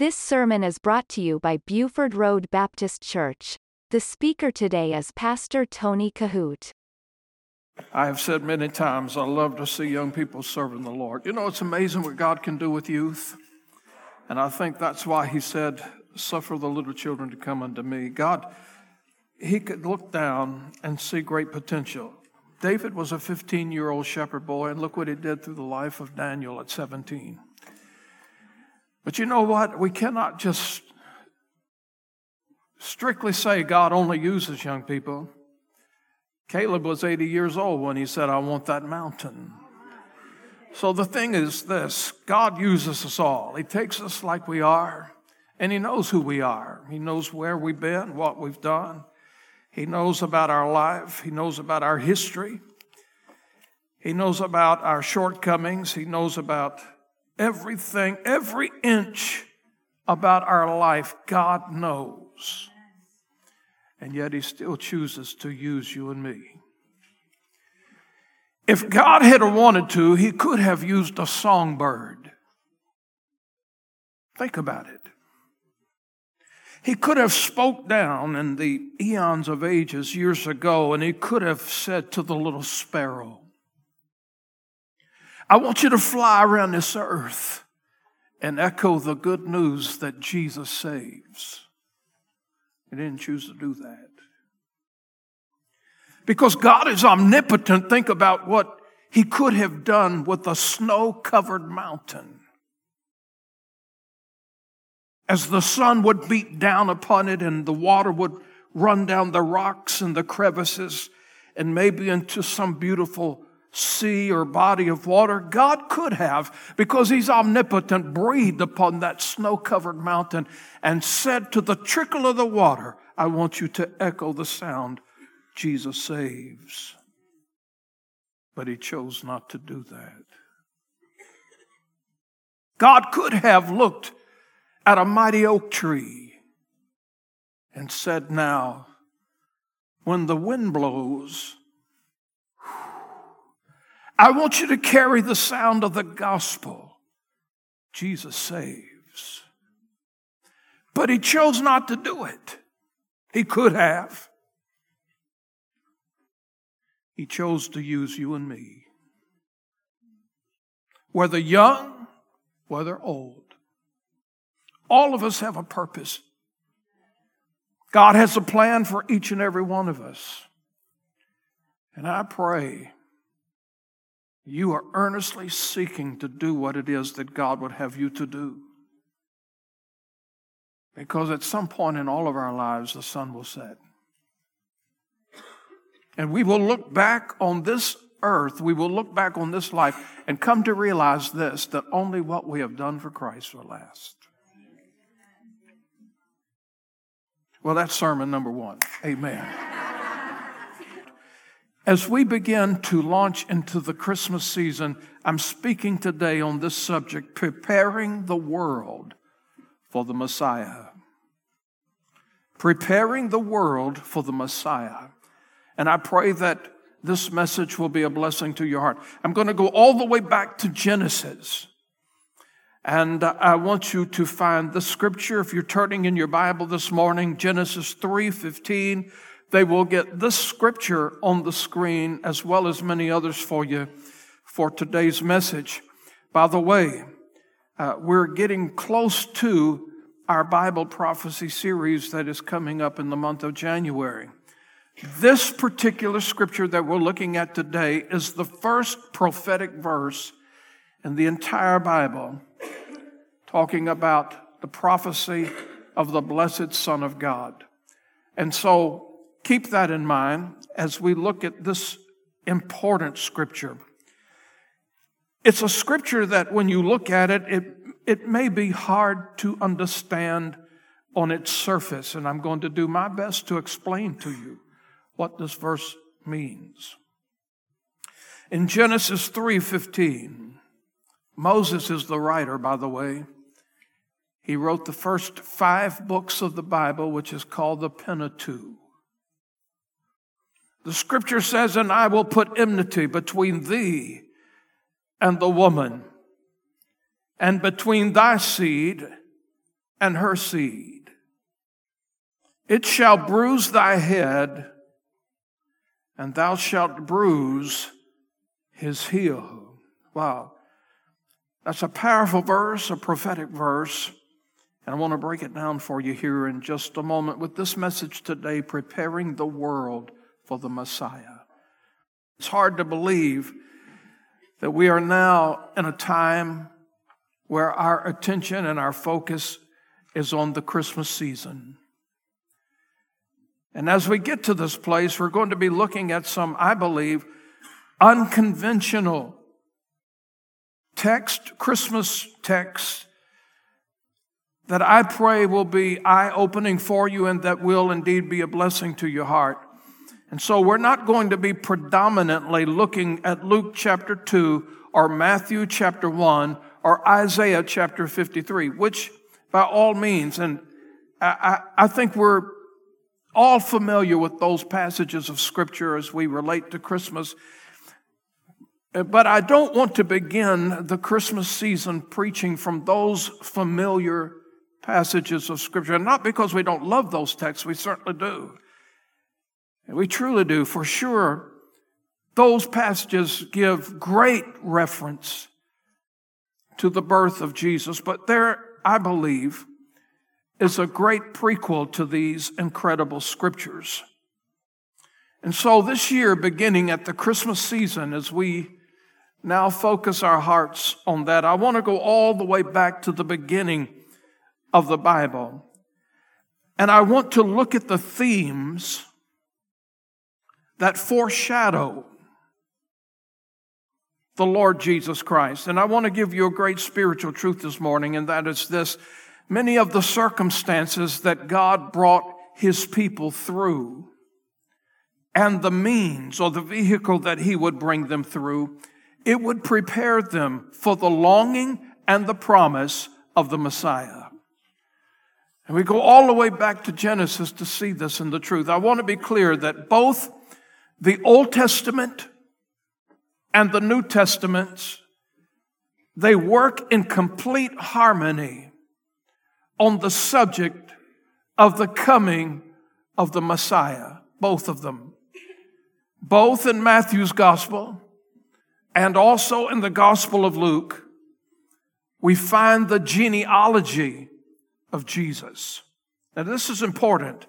This sermon is brought to you by Buford Road Baptist Church. The speaker today is Pastor Tony Kohout. I have said many times, I love to see young people serving the Lord. You know, it's amazing what God can do with youth. And I think that's why He said, Suffer the little children to come unto me. God, He could look down and see great potential. David was a 15 year old shepherd boy, and look what he did through the life of Daniel at 17. But you know what? We cannot just strictly say God only uses young people. Caleb was 80 years old when he said, I want that mountain. So the thing is this God uses us all. He takes us like we are, and He knows who we are. He knows where we've been, what we've done. He knows about our life, He knows about our history, He knows about our shortcomings, He knows about everything, every inch about our life. God knows. And yet He still chooses to use you and me. If God had wanted to, He could have used a songbird. Think about it. He could have spoke down in the eons of ages years ago, and he could have said to the little sparrow, I want you to fly around this earth and echo the good news that Jesus saves. He didn't choose to do that. Because God is omnipotent, think about what he could have done with a snow covered mountain as the sun would beat down upon it and the water would run down the rocks and the crevices and maybe into some beautiful sea or body of water, God could have, because He's omnipotent, breathed upon that snow covered mountain and said to the trickle of the water, I want you to echo the sound Jesus saves. But He chose not to do that. God could have looked at a mighty oak tree and said, Now, when the wind blows, I want you to carry the sound of the gospel. Jesus saves. But he chose not to do it. He could have. He chose to use you and me. Whether young, whether old. All of us have a purpose. God has a plan for each and every one of us. And I pray you are earnestly seeking to do what it is that God would have you to do. Because at some point in all of our lives, the sun will set. And we will look back on this earth, we will look back on this life and come to realize this that only what we have done for Christ will last. Well, that's sermon number one. Amen. As we begin to launch into the Christmas season, I'm speaking today on this subject preparing the world for the Messiah. Preparing the world for the Messiah. And I pray that this message will be a blessing to your heart. I'm going to go all the way back to Genesis. And uh, I want you to find the scripture. If you're turning in your Bible this morning, Genesis 3:15, they will get this scripture on the screen as well as many others for you for today's message. By the way, uh, we're getting close to our Bible prophecy series that is coming up in the month of January. This particular scripture that we're looking at today is the first prophetic verse in the entire Bible talking about the prophecy of the blessed Son of God. And so keep that in mind as we look at this important scripture. It's a scripture that when you look at it, it, it may be hard to understand on its surface, and I'm going to do my best to explain to you what this verse means. In Genesis 3:15, Moses is the writer, by the way. He wrote the first five books of the Bible, which is called the Pentateuch. The scripture says, And I will put enmity between thee and the woman, and between thy seed and her seed. It shall bruise thy head, and thou shalt bruise his heel. Wow. That's a powerful verse, a prophetic verse. And I want to break it down for you here in just a moment with this message today preparing the world for the Messiah. It's hard to believe that we are now in a time where our attention and our focus is on the Christmas season. And as we get to this place, we're going to be looking at some, I believe, unconventional text, Christmas text, that I pray will be eye opening for you and that will indeed be a blessing to your heart. And so we're not going to be predominantly looking at Luke chapter 2 or Matthew chapter 1 or Isaiah chapter 53, which by all means, and I, I, I think we're all familiar with those passages of scripture as we relate to Christmas. But I don't want to begin the Christmas season preaching from those familiar passages of scripture. And not because we don't love those texts, we certainly do. We truly do, for sure. Those passages give great reference to the birth of Jesus, but there, I believe, is a great prequel to these incredible scriptures. And so this year, beginning at the Christmas season, as we now focus our hearts on that, I want to go all the way back to the beginning of the Bible. And I want to look at the themes that foreshadow the Lord Jesus Christ. And I want to give you a great spiritual truth this morning, and that is this. Many of the circumstances that God brought his people through and the means or the vehicle that he would bring them through, it would prepare them for the longing and the promise of the Messiah. And we go all the way back to Genesis to see this in the truth. I want to be clear that both the Old Testament and the New Testaments, they work in complete harmony on the subject of the coming of the Messiah, both of them. Both in Matthew's gospel and also in the gospel of Luke, we find the genealogy of Jesus. Now, this is important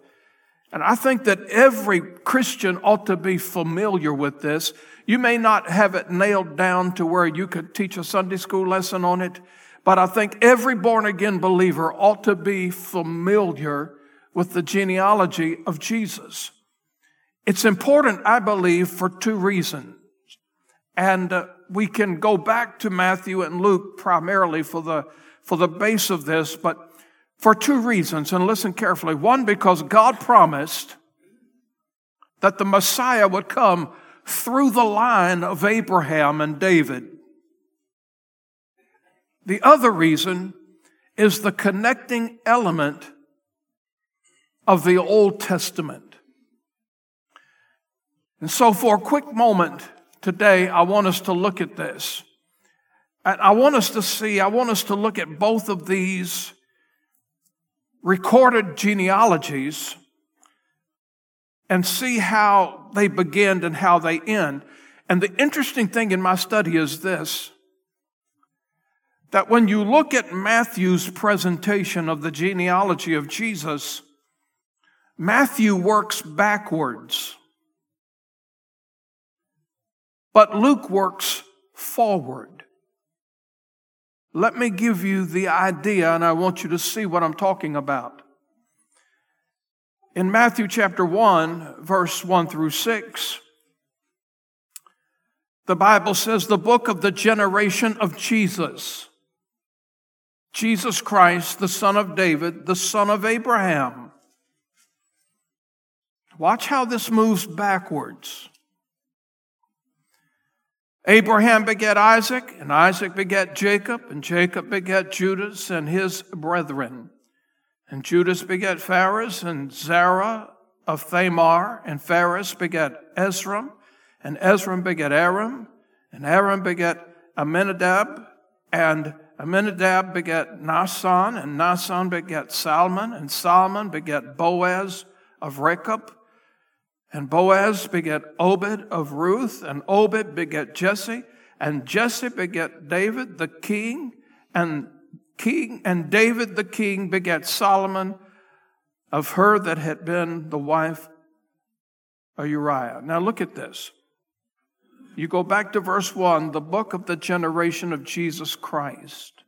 and I think that every Christian ought to be familiar with this. You may not have it nailed down to where you could teach a Sunday school lesson on it, but I think every born again believer ought to be familiar with the genealogy of Jesus. It's important, I believe, for two reasons. And uh, we can go back to Matthew and Luke primarily for the, for the base of this, but for two reasons, and listen carefully. One, because God promised that the Messiah would come through the line of Abraham and David. The other reason is the connecting element of the Old Testament. And so, for a quick moment today, I want us to look at this. And I want us to see, I want us to look at both of these recorded genealogies and see how they begin and how they end. And the interesting thing in my study is this that when you look at Matthew's presentation of the genealogy of Jesus, Matthew works backwards, but Luke works forward. Let me give you the idea, and I want you to see what I'm talking about. In Matthew chapter 1, verse 1 through 6, the Bible says, the book of the generation of Jesus. Jesus Christ, the son of David, the son of Abraham. Watch how this moves backwards. Abraham begat Isaac, and Isaac begat Jacob, and Jacob begat Judas and his brethren. And Judas begat Phares and Zerah of Thamar, and Phares begat Esrom, and Esrom begat Aram, and Aram begat Amminadab, and Amminadab begat Naasson, and Naasson begat Salmon, and Salmon begat Boaz of Rechab, and Boaz begat Obed of Ruth, and Obed begat Jesse, and Jesse begat David the king, and king and David the king begat Solomon of her that had been the wife of Uriah. Now look at this. You go back to verse 1, the book of the generation of Jesus Christ.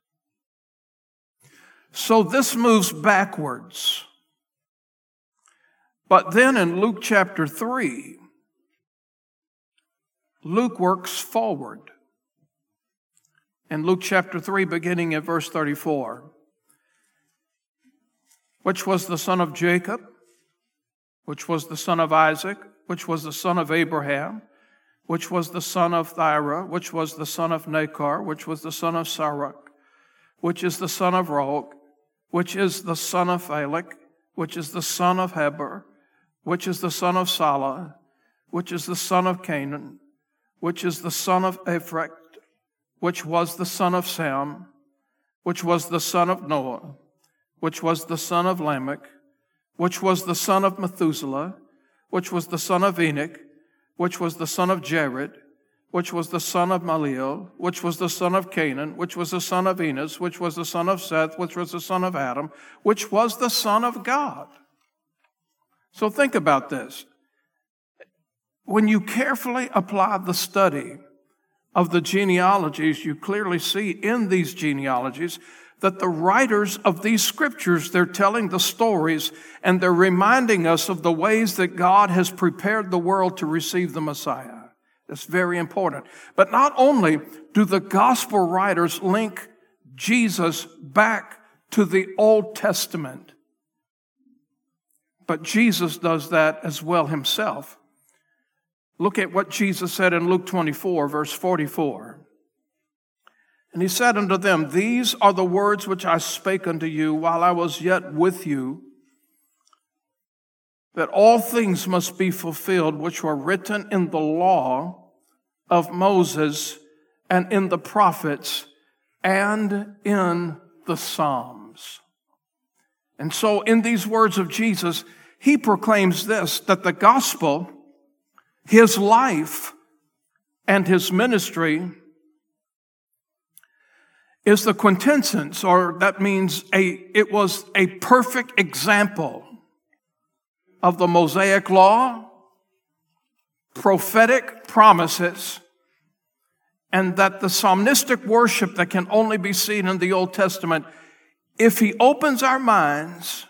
So this moves backwards. But then in Luke chapter 3, Luke works forward. In Luke chapter 3, beginning at verse 34, which was the son of Jacob, which was the son of Isaac, which was the son of Abraham, which was the son of Thara, which was the son of Nachor, which was the son of Saruch, which is the son of Rog, which is the son of Phalec, which is the son of Heber, which is the son of Salah, which is the son of Cainan, which is the son of Ephrath, which was the son of Sam, which was the son of Noah, which was the son of Lamech, which was the son of Methuselah, which was the son of Enoch, which was the son of Jared, which was the son of Maleel, which was the son of Cainan, which was the son of Enos, which was the son of Seth, which was the son of Adam, which was the son of God. So think about this. When you carefully apply the study of the genealogies, you clearly see in these genealogies that the writers of these scriptures, they're telling the stories and they're reminding us of the ways that God has prepared the world to receive the Messiah. That's very important. But not only do the gospel writers link Jesus back to the Old Testament, but Jesus does that as well himself. Look at what Jesus said in Luke 24, verse 44. And he said unto them, These are the words which I spake unto you while I was yet with you, that all things must be fulfilled which were written in the law of Moses and in the prophets and in the Psalms. And so, in these words of Jesus, he proclaims this that the gospel, his life, and his ministry is the quintessence, or that means a, it was a perfect example of the Mosaic law, prophetic promises, and that the psalmistic worship that can only be seen in the Old Testament, if he opens our minds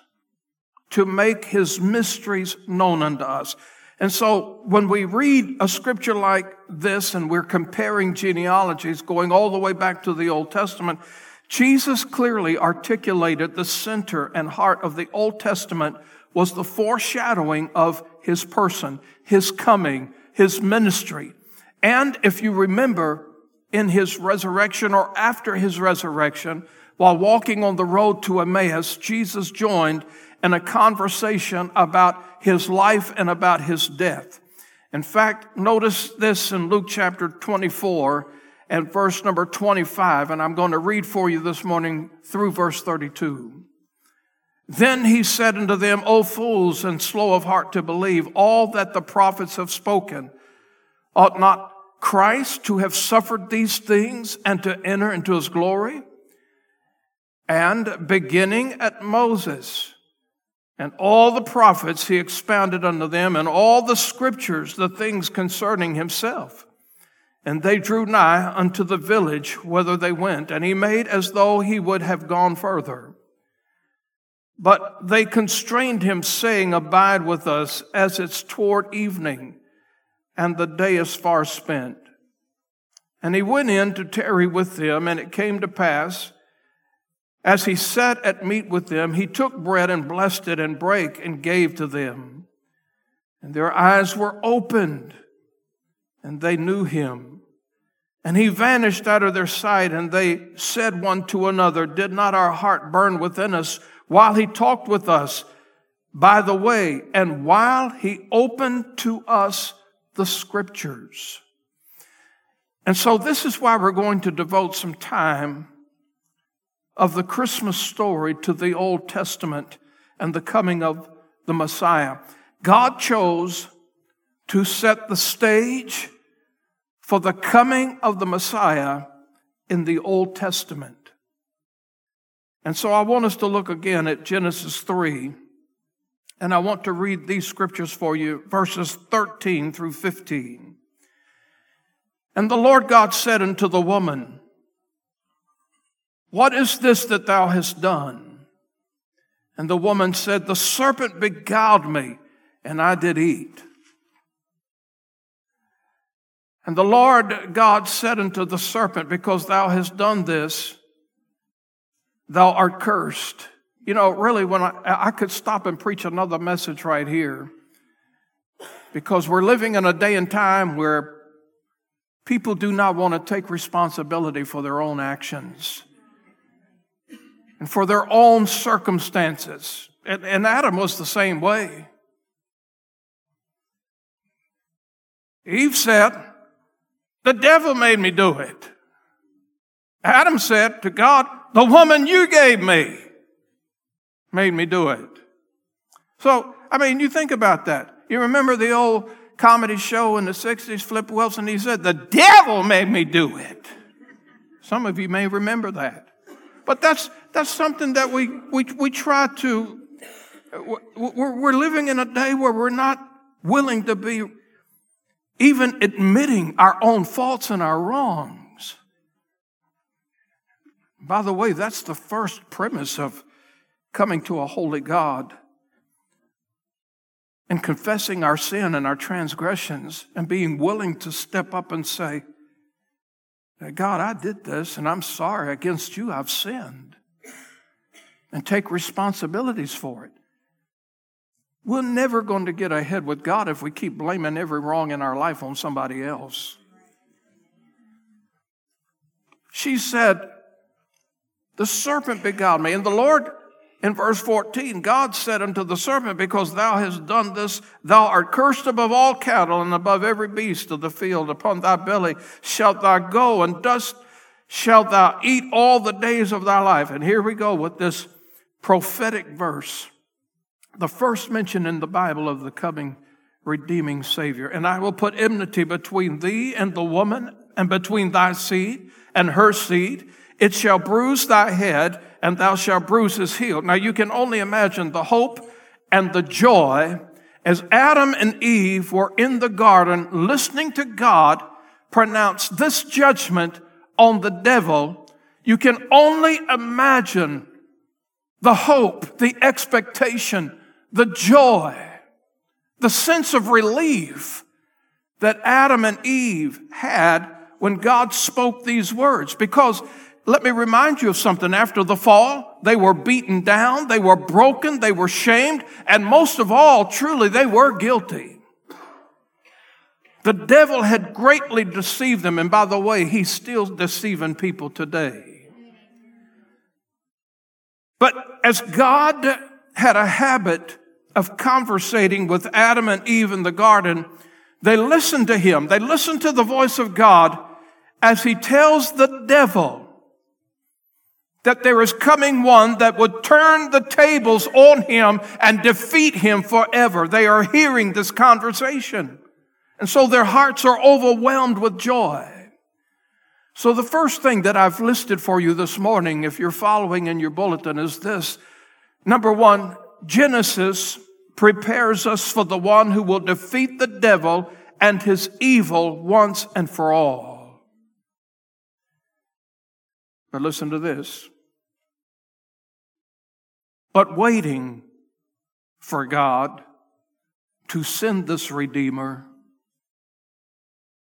to make his mysteries known unto us. And so when we read a scripture like this and we're comparing genealogies going all the way back to the Old Testament, Jesus clearly articulated the center and heart of the Old Testament was the foreshadowing of his person, his coming, his ministry. And if you remember in his resurrection or after his resurrection, while walking on the road to Emmaus, Jesus joined in a conversation about his life and about his death. In fact, notice this in Luke chapter 24 and verse number 25, and I'm going to read for you this morning through verse 32. Then he said unto them, O fools and slow of heart to believe all that the prophets have spoken. Ought not Christ to have suffered these things and to enter into his glory? And beginning at Moses, and all the prophets he expounded unto them, and all the scriptures, the things concerning himself. And they drew nigh unto the village whither they went, and he made as though he would have gone further. But they constrained him, saying, Abide with us, as it's toward evening, and the day is far spent. And he went in to tarry with them, and it came to pass, as he sat at meat with them, he took bread and blessed it and brake and gave to them. And their eyes were opened and they knew him. And he vanished out of their sight and they said one to another, did not our heart burn within us while he talked with us by the way and while he opened to us the scriptures? And so this is why we're going to devote some time of the Christmas story to the Old Testament and the coming of the Messiah. God chose to set the stage for the coming of the Messiah in the Old Testament. And so I want us to look again at Genesis 3, and I want to read these scriptures for you, verses 13 through 15. And the Lord God said unto the woman, What is this that thou hast done? And the woman said, The serpent beguiled me, and I did eat. And the Lord God said unto the serpent, Because thou hast done this, thou art cursed. You know, really, when I, I could stop and preach another message right here, because we're living in a day and time where people do not want to take responsibility for their own actions and for their own circumstances. And, and Adam was the same way. Eve said, The devil made me do it. Adam said to God, The woman you gave me made me do it. So, I mean, you think about that. You remember the old comedy show in the 60s, Flip Wilson, he said, The devil made me do it. Some of you may remember that. But that's, that's something that we, we, we try to, we're, we're living in a day where we're not willing to be even admitting our own faults and our wrongs. By the way, that's the first premise of coming to a holy God and confessing our sin and our transgressions and being willing to step up and say, God, I did this and I'm sorry against you, I've sinned. And take responsibilities for it. We're never going to get ahead with God if we keep blaming every wrong in our life on somebody else. She said, The serpent beguiled me. And the Lord, in verse 14, God said unto the serpent, Because thou hast done this, thou art cursed above all cattle and above every beast of the field. Upon thy belly shalt thou go, and dust shalt thou eat all the days of thy life. And here we go with this prophetic verse the first mention in the Bible of the coming redeeming Savior. And I will put enmity between thee and the woman, and between thy seed and her seed. It shall bruise thy head, and thou shalt bruise his heel. Now you can only imagine the hope and the joy as Adam and Eve were in the garden listening to God pronounce this judgment on the devil. You can only imagine the hope, the expectation, the joy, the sense of relief that Adam and Eve had when God spoke these words. Because let me remind you of something. After the fall, they were beaten down, they were broken, they were shamed, and most of all, truly, they were guilty. The devil had greatly deceived them, and by the way, he's still deceiving people today. But as God had a habit of conversating with Adam and Eve in the garden, they listened to him. They listened to the voice of God as he tells the devil that there is coming one that would turn the tables on him and defeat him forever. They are hearing this conversation. And so their hearts are overwhelmed with joy. So the first thing that I've listed for you this morning, if you're following in your bulletin, is this. Number one, Genesis prepares us for the one who will defeat the devil and his evil once and for all. But listen to this. But waiting for God to send this Redeemer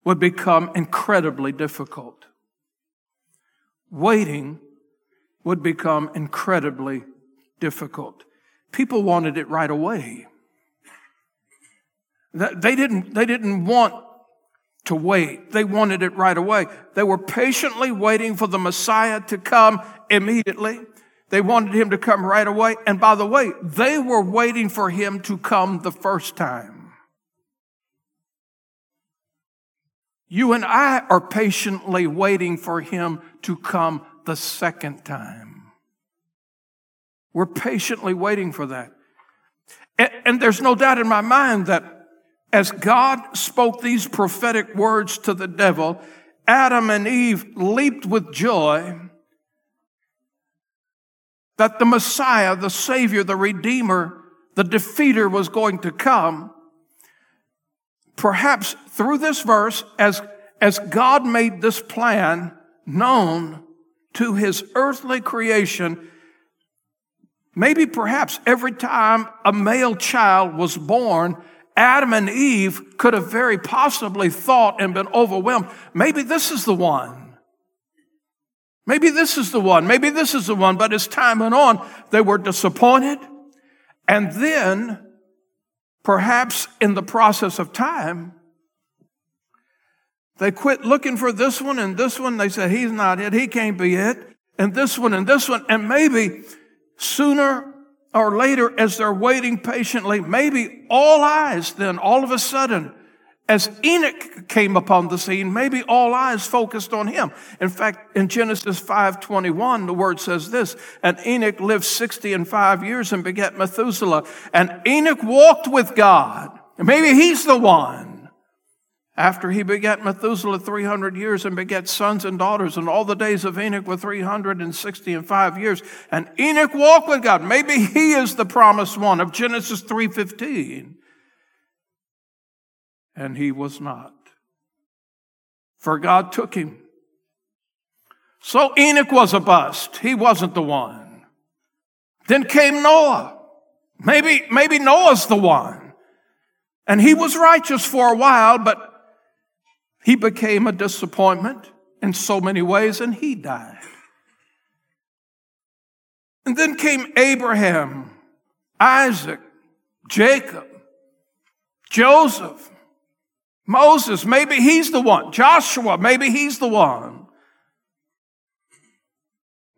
would become incredibly difficult. Waiting would become incredibly difficult. People wanted it right away. They didn't, they didn't want to wait. They wanted it right away. They were patiently waiting for the Messiah to come immediately. They wanted him to come right away. And by the way, they were waiting for him to come the first time. You and I are patiently waiting for him to come the second time. We're patiently waiting for that. And, and there's no doubt in my mind that as God spoke these prophetic words to the devil, Adam and Eve leaped with joy that the Messiah, the Savior, the Redeemer, the defeater was going to come. Perhaps through this verse, as, as God made this plan known to his earthly creation, maybe perhaps every time a male child was born, Adam and Eve could have very possibly thought and been overwhelmed. Maybe this is the one. Maybe this is the one. Maybe this is the one. But as time went on, they were disappointed. And then, perhaps in the process of time, they quit looking for this one and this one. They said, he's not it. He can't be it. And this one and this one. And maybe sooner or later, as they're waiting patiently, maybe all eyes then all of a sudden, as Enoch came upon the scene, maybe all eyes focused on him. In fact, in Genesis 5:21, the word says this, and Enoch lived 60 and 5 years and begat Methuselah. And Enoch walked with God. And maybe he's the one after he begat Methuselah 300 years and begat sons and daughters, and all the days of Enoch were 360 and five years. And Enoch walked with God. Maybe he is the promised one of Genesis 3.15. And he was not. For God took him. So Enoch was a bust. He wasn't the one. Then came Noah. Maybe, maybe Noah's the one. And he was righteous for a while, but he became a disappointment in so many ways and he died. And then came Abraham, Isaac, Jacob, Joseph, Moses. Maybe he's the one. Joshua, maybe he's the one.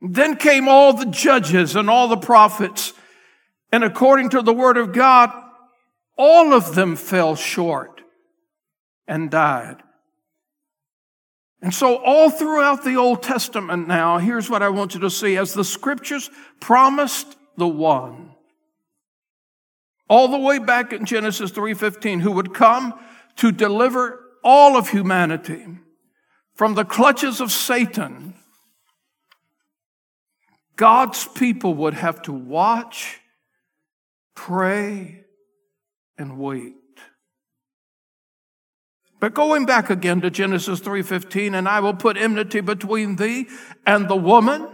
Then came all the judges and all the prophets. And according to the word of God, all of them fell short and died. And so, all throughout the Old Testament now, here's what I want you to see. As the scriptures promised the one, all the way back in Genesis 3:15, who would come to deliver all of humanity from the clutches of Satan, God's people would have to watch, pray, and wait. But going back again to Genesis 3:15, and I will put enmity between thee and the woman,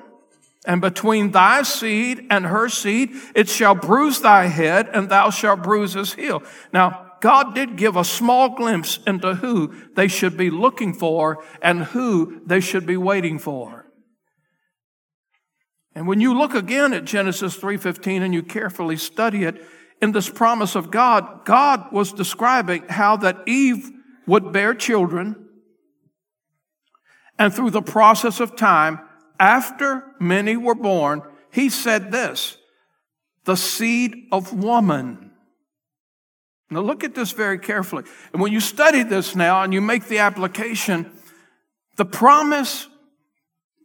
and between thy seed and her seed, it shall bruise thy head, and thou shalt bruise his heel. Now, God did give a small glimpse into who they should be looking for and who they should be waiting for. And when you look again at Genesis 3:15 and you carefully study it, in this promise of God, God was describing how that Eve would bear children. And through the process of time, after many were born, he said this the seed of woman. Now look at this very carefully. And when you study this now and you make the application, the promise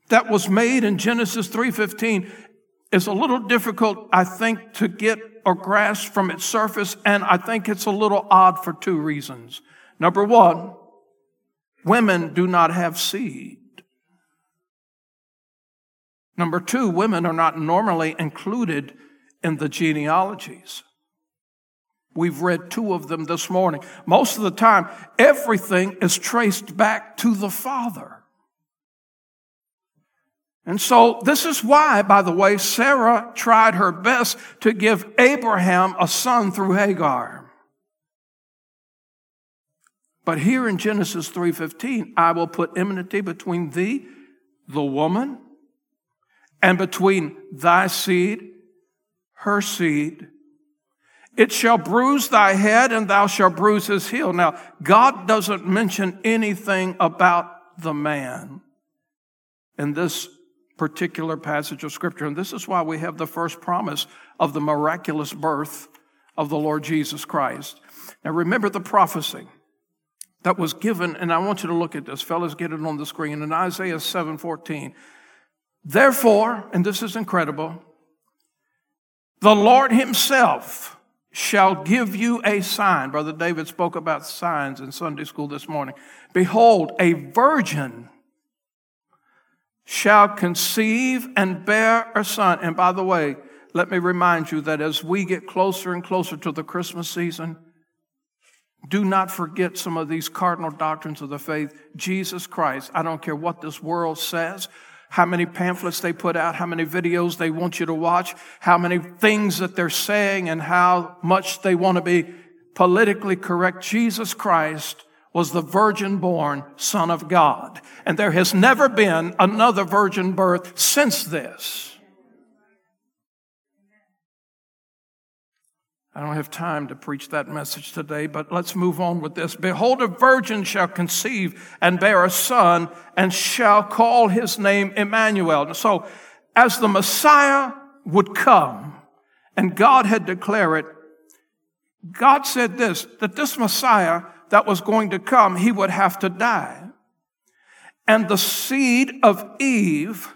that was made in Genesis 3:15 is a little difficult I think to get or grasp from its surface and I think it's a little odd for two reasons. Number one, women do not have seed. Number two, women are not normally included in the genealogies. We've read two of them this morning. Most of the time, everything is traced back to the father. And so, this is why, by the way, Sarah tried her best to give Abraham a son through Hagar. But here in Genesis 3:15, I will put enmity between thee, the woman, and between thy seed, her seed. It shall bruise thy head, and thou shalt bruise his heel. Now, God doesn't mention anything about the man in this particular passage of Scripture. And this is why we have the first promise of the miraculous birth of the Lord Jesus Christ. Now, remember the prophecy that was given, and I want you to look at this. Fellas, get it on the screen in Isaiah 7:14. Therefore, and this is incredible, the Lord Himself shall give you a sign. Brother David spoke about signs in Sunday school this morning. Behold, a virgin shall conceive and bear a son. And by the way, let me remind you that as we get closer and closer to the Christmas season, do not forget some of these cardinal doctrines of the faith. Jesus Christ, I don't care what this world says, how many pamphlets they put out, how many videos they want you to watch, how many things that they're saying, and how much they want to be politically correct. Jesus Christ was the virgin born Son of God. And there has never been another virgin birth since this. I don't have time to preach that message today, but let's move on with this. Behold, a virgin shall conceive and bear a son and shall call his name Emmanuel. So, as the Messiah would come, and God had declared it, God said this, that this Messiah that was going to come, he would have to die. And the seed of Eve,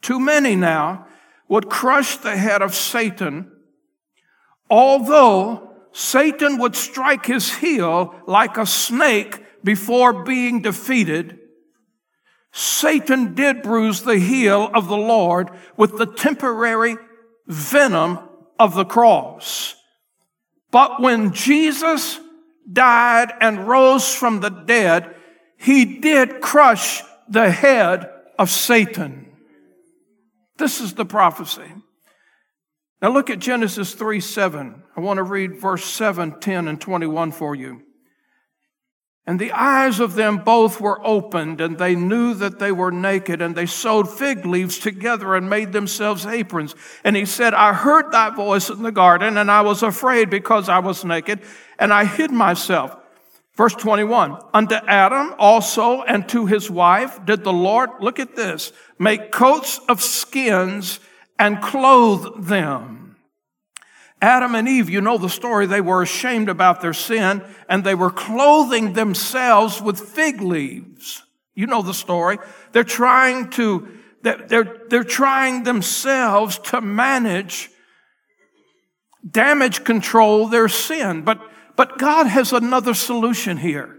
too many now, would crush the head of Satan although Satan would strike his heel like a snake before being defeated, Satan did bruise the heel of the Lord with the temporary venom of the cross. But when Jesus died and rose from the dead, he did crush the head of Satan. This is the prophecy. Now look at Genesis 3 7. I want to read verse 7, 10, and 21 for you. And the eyes of them both were opened, and they knew that they were naked, and they sewed fig leaves together and made themselves aprons. And he said, I heard thy voice in the garden, and I was afraid because I was naked, and I hid myself. Verse 21, unto Adam also and to his wife did the Lord, look at this, make coats of skins and clothed them. Adam and Eve, you know the story, they were ashamed about their sin and they were clothing themselves with fig leaves. You know the story. They're trying to, they're, they're trying themselves to manage, damage control their sin. But, but God has another solution here.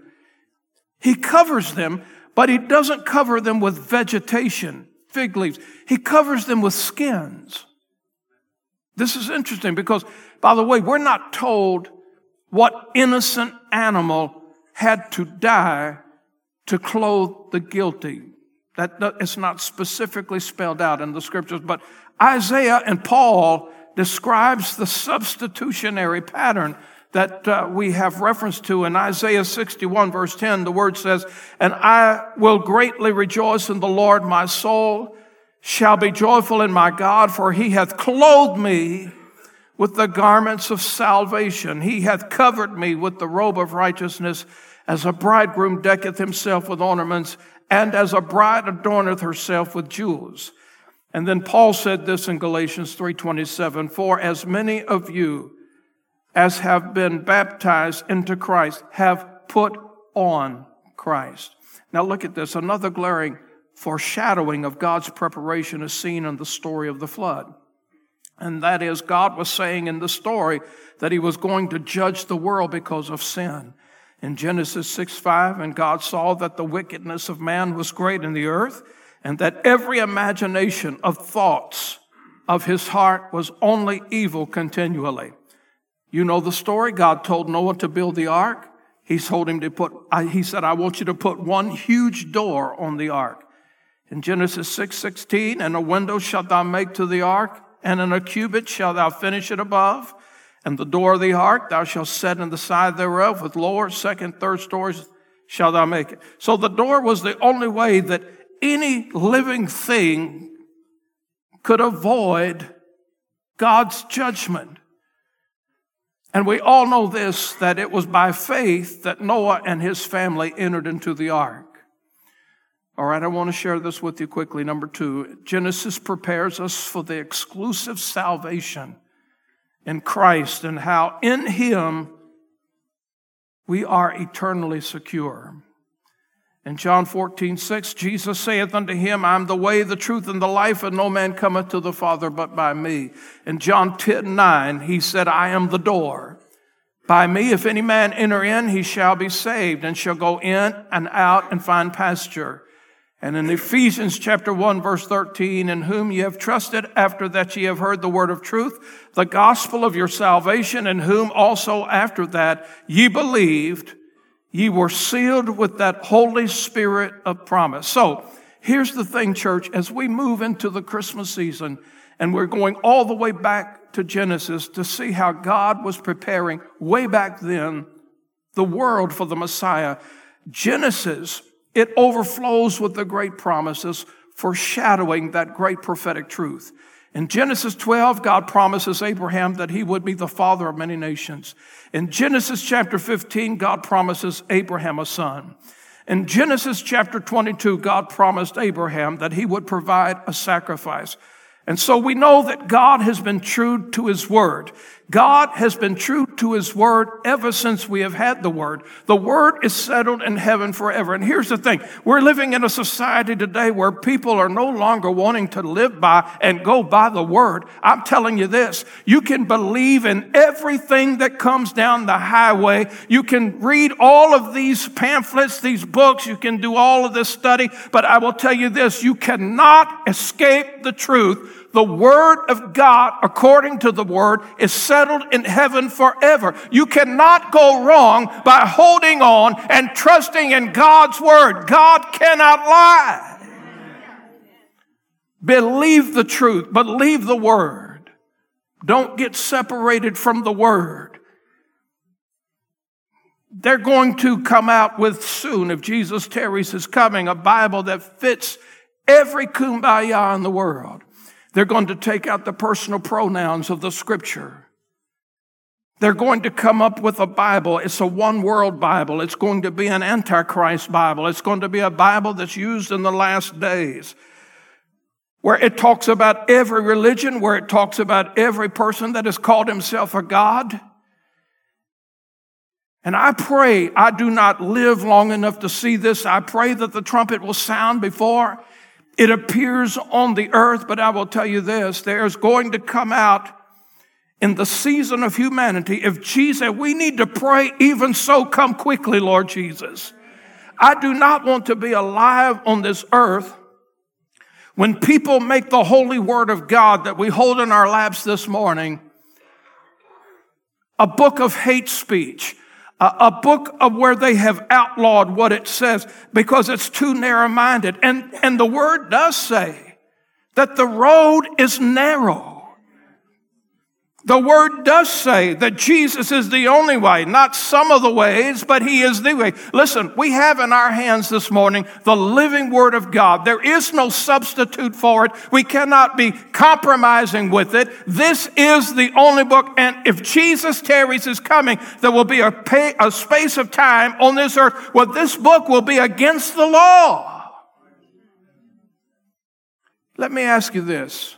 He covers them, but He doesn't cover them with vegetation fig leaves. He covers them with skins. This is interesting because, by the way, we're not told what innocent animal had to die to clothe the guilty. That, it's not specifically spelled out in the scriptures, but Isaiah and Paul describes the substitutionary pattern that uh, we have reference to in Isaiah 61 verse 10. The word says, and I will greatly rejoice in the Lord. My soul shall be joyful in my God, for he hath clothed me with the garments of salvation. He hath covered me with the robe of righteousness as a bridegroom decketh himself with ornaments and as a bride adorneth herself with jewels. And then Paul said this in Galatians 3:27, for as many of you as have been baptized into Christ have put on Christ. Now look at this. Another glaring foreshadowing of God's preparation is seen in the story of the flood. And that is, God was saying in the story that He was going to judge the world because of sin. In Genesis 6 5, and God saw that the wickedness of man was great in the earth, and that every imagination of thoughts of his heart was only evil continually. You know the story. God told Noah to build the ark. He told him to put, he said, I want you to put one huge door on the ark. In Genesis 6 16, and a window shalt thou make to the ark, and in a cubit shalt thou finish it above. And the door of the ark thou shalt set in the side thereof with lower, second, third stories shalt thou make it. So the door was the only way that any living thing could avoid God's judgment. And we all know this that it was by faith that Noah and his family entered into the ark. All right, I want to share this with you quickly. Number two, Genesis prepares us for the exclusive salvation in Christ and how in Him we are eternally secure. In John 14, 6, Jesus saith unto him, I am the way, the truth, and the life, and no man cometh to the Father but by me. In John 10, 9, he said, I am the door. By me, if any man enter in, he shall be saved, and shall go in and out and find pasture. And in Ephesians chapter 1, verse 13, in whom ye have trusted after that ye have heard the word of truth, the gospel of your salvation, in whom also after that ye believed, Ye were sealed with that Holy Spirit of promise. So here's the thing, church, as we move into the Christmas season and we're going all the way back to Genesis to see how God was preparing way back then the world for the Messiah. Genesis, it overflows with the great promises foreshadowing that great prophetic truth. In Genesis 12, God promises Abraham that he would be the father of many nations. In Genesis chapter 15, God promises Abraham a son. In Genesis chapter 22, God promised Abraham that he would provide a sacrifice. And so we know that God has been true to his word. God has been true to his word ever since we have had the word. The word is settled in heaven forever. And here's the thing. We're living in a society today where people are no longer wanting to live by and go by the word. I'm telling you this. You can believe in everything that comes down the highway. You can read all of these pamphlets, these books. You can do all of this study. But I will tell you this. You cannot escape the truth the word of God, according to the word, is settled in heaven forever. You cannot go wrong by holding on and trusting in God's word. God cannot lie. Believe the truth, believe the word. Don't get separated from the word. They're going to come out with soon, if Jesus tarries his coming, a Bible that fits every kumbaya in the world. They're going to take out the personal pronouns of the scripture. They're going to come up with a Bible. It's a one world Bible. It's going to be an Antichrist Bible. It's going to be a Bible that's used in the last days where it talks about every religion, where it talks about every person that has called himself a God. And I pray I do not live long enough to see this. I pray that the trumpet will sound before it appears on the earth, but I will tell you this, there's going to come out in the season of humanity. If Jesus, we need to pray, even so, come quickly, Lord Jesus. I do not want to be alive on this earth when people make the holy word of God that we hold in our laps this morning a book of hate speech, a, book of where they have outlawed what it says because it's too narrow minded. And, and the word does say that the road is narrow. The word does say that Jesus is the only way, not some of the ways, but he is the way. Listen, we have in our hands this morning the living word of God. There is no substitute for it. We cannot be compromising with it. This is the only book. And if Jesus tarries his coming, there will be a, pay, a space of time on this earth where this book will be against the law. Let me ask you this.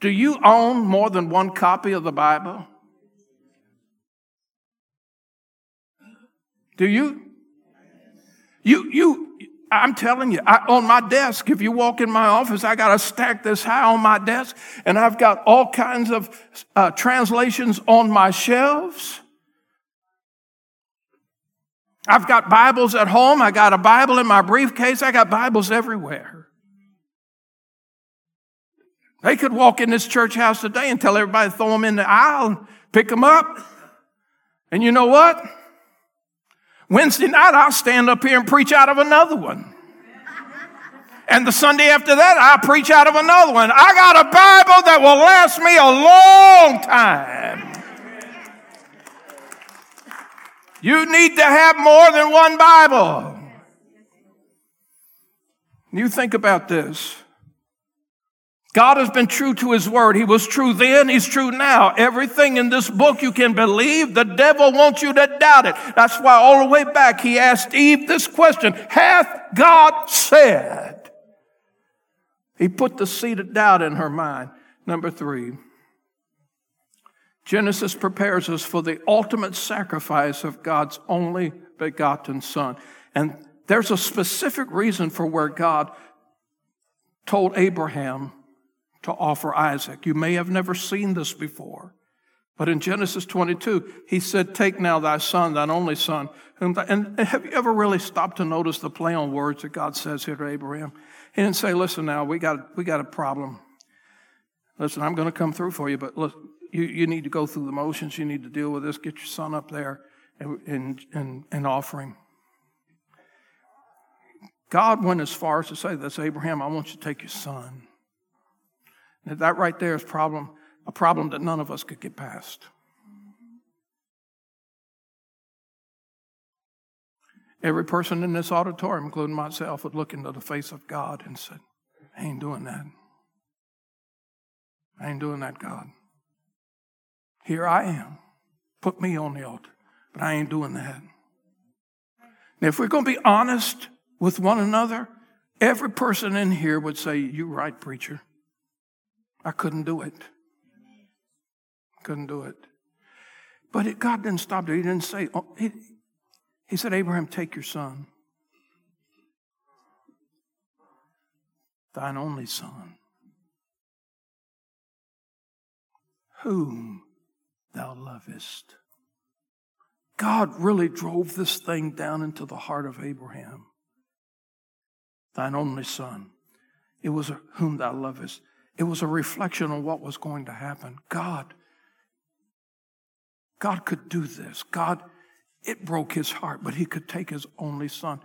Do you own more than one copy of the Bible? Do you? You, you, I'm telling you, I, on my desk, if you walk in my office, I got a stack this high on my desk, and I've got all kinds of uh, translations on my shelves. I've got Bibles at home. I got a Bible in my briefcase. I got Bibles everywhere. They could walk in this church house today and tell everybody to throw them in the aisle and pick them up. And you know what? Wednesday night, I'll stand up here and preach out of another one. And the Sunday after that, I'll preach out of another one. I got a Bible that will last me a long time. You need to have more than one Bible. You think about this. God has been true to his word. He was true then, he's true now. Everything in this book you can believe. The devil wants you to doubt it. That's why all the way back he asked Eve this question Hath God said? He put the seed of doubt in her mind. Number three, Genesis prepares us for the ultimate sacrifice of God's only begotten Son. And There's a specific reason for where God told Abraham to offer Isaac. You may have never seen this before. But in Genesis 22, he said, Take now thy son, thine only son. And have you ever really stopped to notice the play on words that God says here to Abraham? He didn't say, Listen now, we got, we got a problem. Listen, I'm going to come through for you, but look, you, you need to go through the motions. You need to deal with this. Get your son up there and, and, and, and offer him. God went as far as to say this Abraham, I want you to take your son. That right there is problem, a problem that none of us could get past. Every person in this auditorium, including myself, would look into the face of God and say, I ain't doing that. I ain't doing that, God. Here I am. Put me on the altar. But I ain't doing that. Now, if we're going to be honest with one another, every person in here would say, You're right, preacher. I couldn't do it. Couldn't do it. But it, God didn't stop there. He didn't say, oh, he, he said, Abraham, take your son, thine only son, whom thou lovest. God really drove this thing down into the heart of Abraham. Thine only son. It was whom thou lovest. It was a reflection on what was going to happen. God, God could do this. God, it broke his heart, but he could take his only son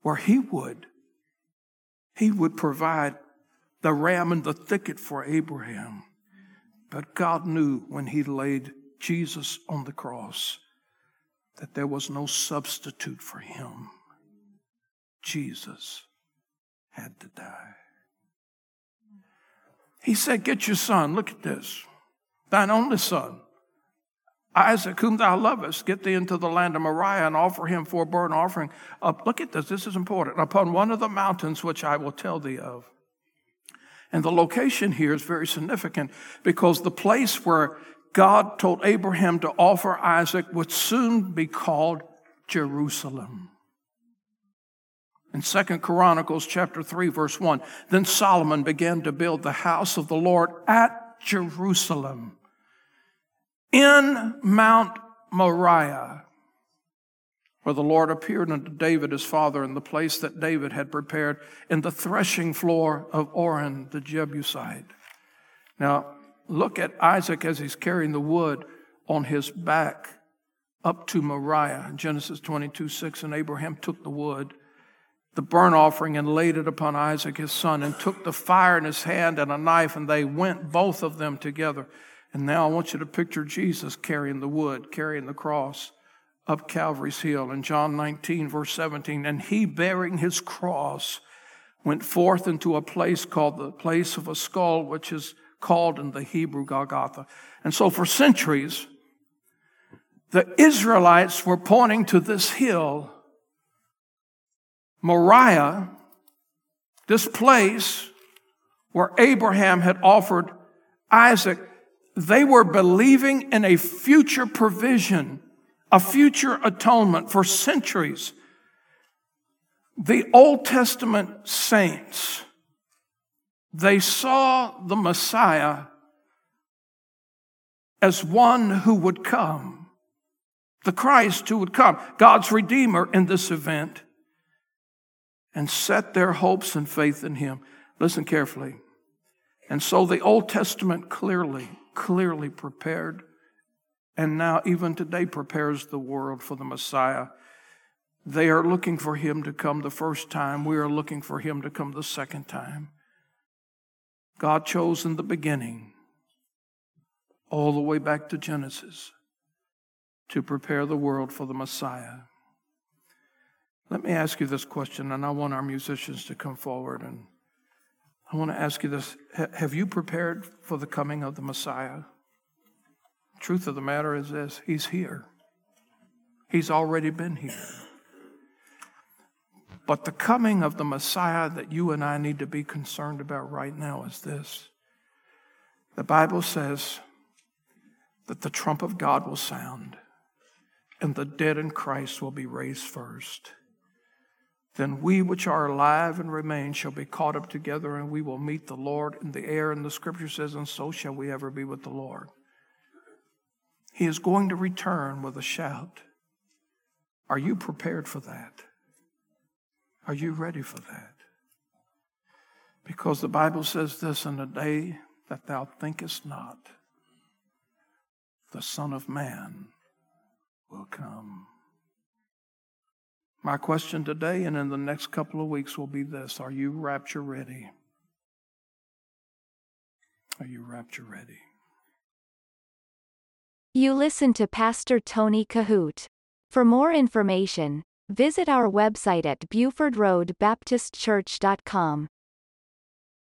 where he would. He would provide the ram in the thicket for Abraham. But God knew when he laid Jesus on the cross that there was no substitute for him. Jesus had to die. He said, Get your son. Look at this. Thine only son, Isaac, whom thou lovest, get thee into the land of Moriah and offer him for a burnt offering. Look at this. This is important. Upon one of the mountains which I will tell thee of. And the location here is very significant because the place where God told Abraham to offer Isaac would soon be called Jerusalem. In Second Chronicles chapter 3 verse 1, then Solomon began to build the house of the Lord at Jerusalem in Mount Moriah, where the Lord appeared unto David his father in the place that David had prepared in the threshing floor of Ornan the Jebusite. Now, look at Isaac as he's carrying the wood on his back up to Moriah. Genesis 22 6, and Abraham took the wood the burnt offering and laid it upon Isaac his son, and took the fire in his hand and a knife, and they went both of them together. And now I want you to picture Jesus carrying the wood, carrying the cross up Calvary's hill. In John 19, verse 17, and he bearing his cross went forth into a place called the place of a skull, which is called in the Hebrew Golgotha. And so for centuries, the Israelites were pointing to this hill Moriah, this place where Abraham had offered Isaac, they were believing in a future provision, a future atonement for centuries. The Old Testament saints, they saw the Messiah as one who would come, the Christ who would come, God's Redeemer in this event and set their hopes and faith in him. Listen carefully. And so the Old Testament clearly, clearly prepared, and now even today prepares the world for the Messiah. They are looking for him to come the first time. We are looking for him to come the second time. God chose in the beginning, all the way back to Genesis, to prepare the world for the Messiah. Let me ask you this question, and I want our musicians to come forward. And I want to ask you this Have you prepared for the coming of the Messiah? Truth of the matter is this He's here, He's already been here. But the coming of the Messiah that you and I need to be concerned about right now is this. The Bible says that the trump of God will sound and the dead in Christ will be raised first. Then we which are alive and remain shall be caught up together, and we will meet the Lord in the air. And the scripture says, And so shall we ever be with the Lord. He is going to return with a shout. Are you prepared for that? Are you ready for that? Because the Bible says this in a day that thou thinkest not, the Son of Man will come. My question today and in the next couple of weeks will be this Are you rapture ready? Are you rapture ready? You listen to Pastor Tony Kohout. For more information, visit our website at BufordRoadBaptistChurch.com.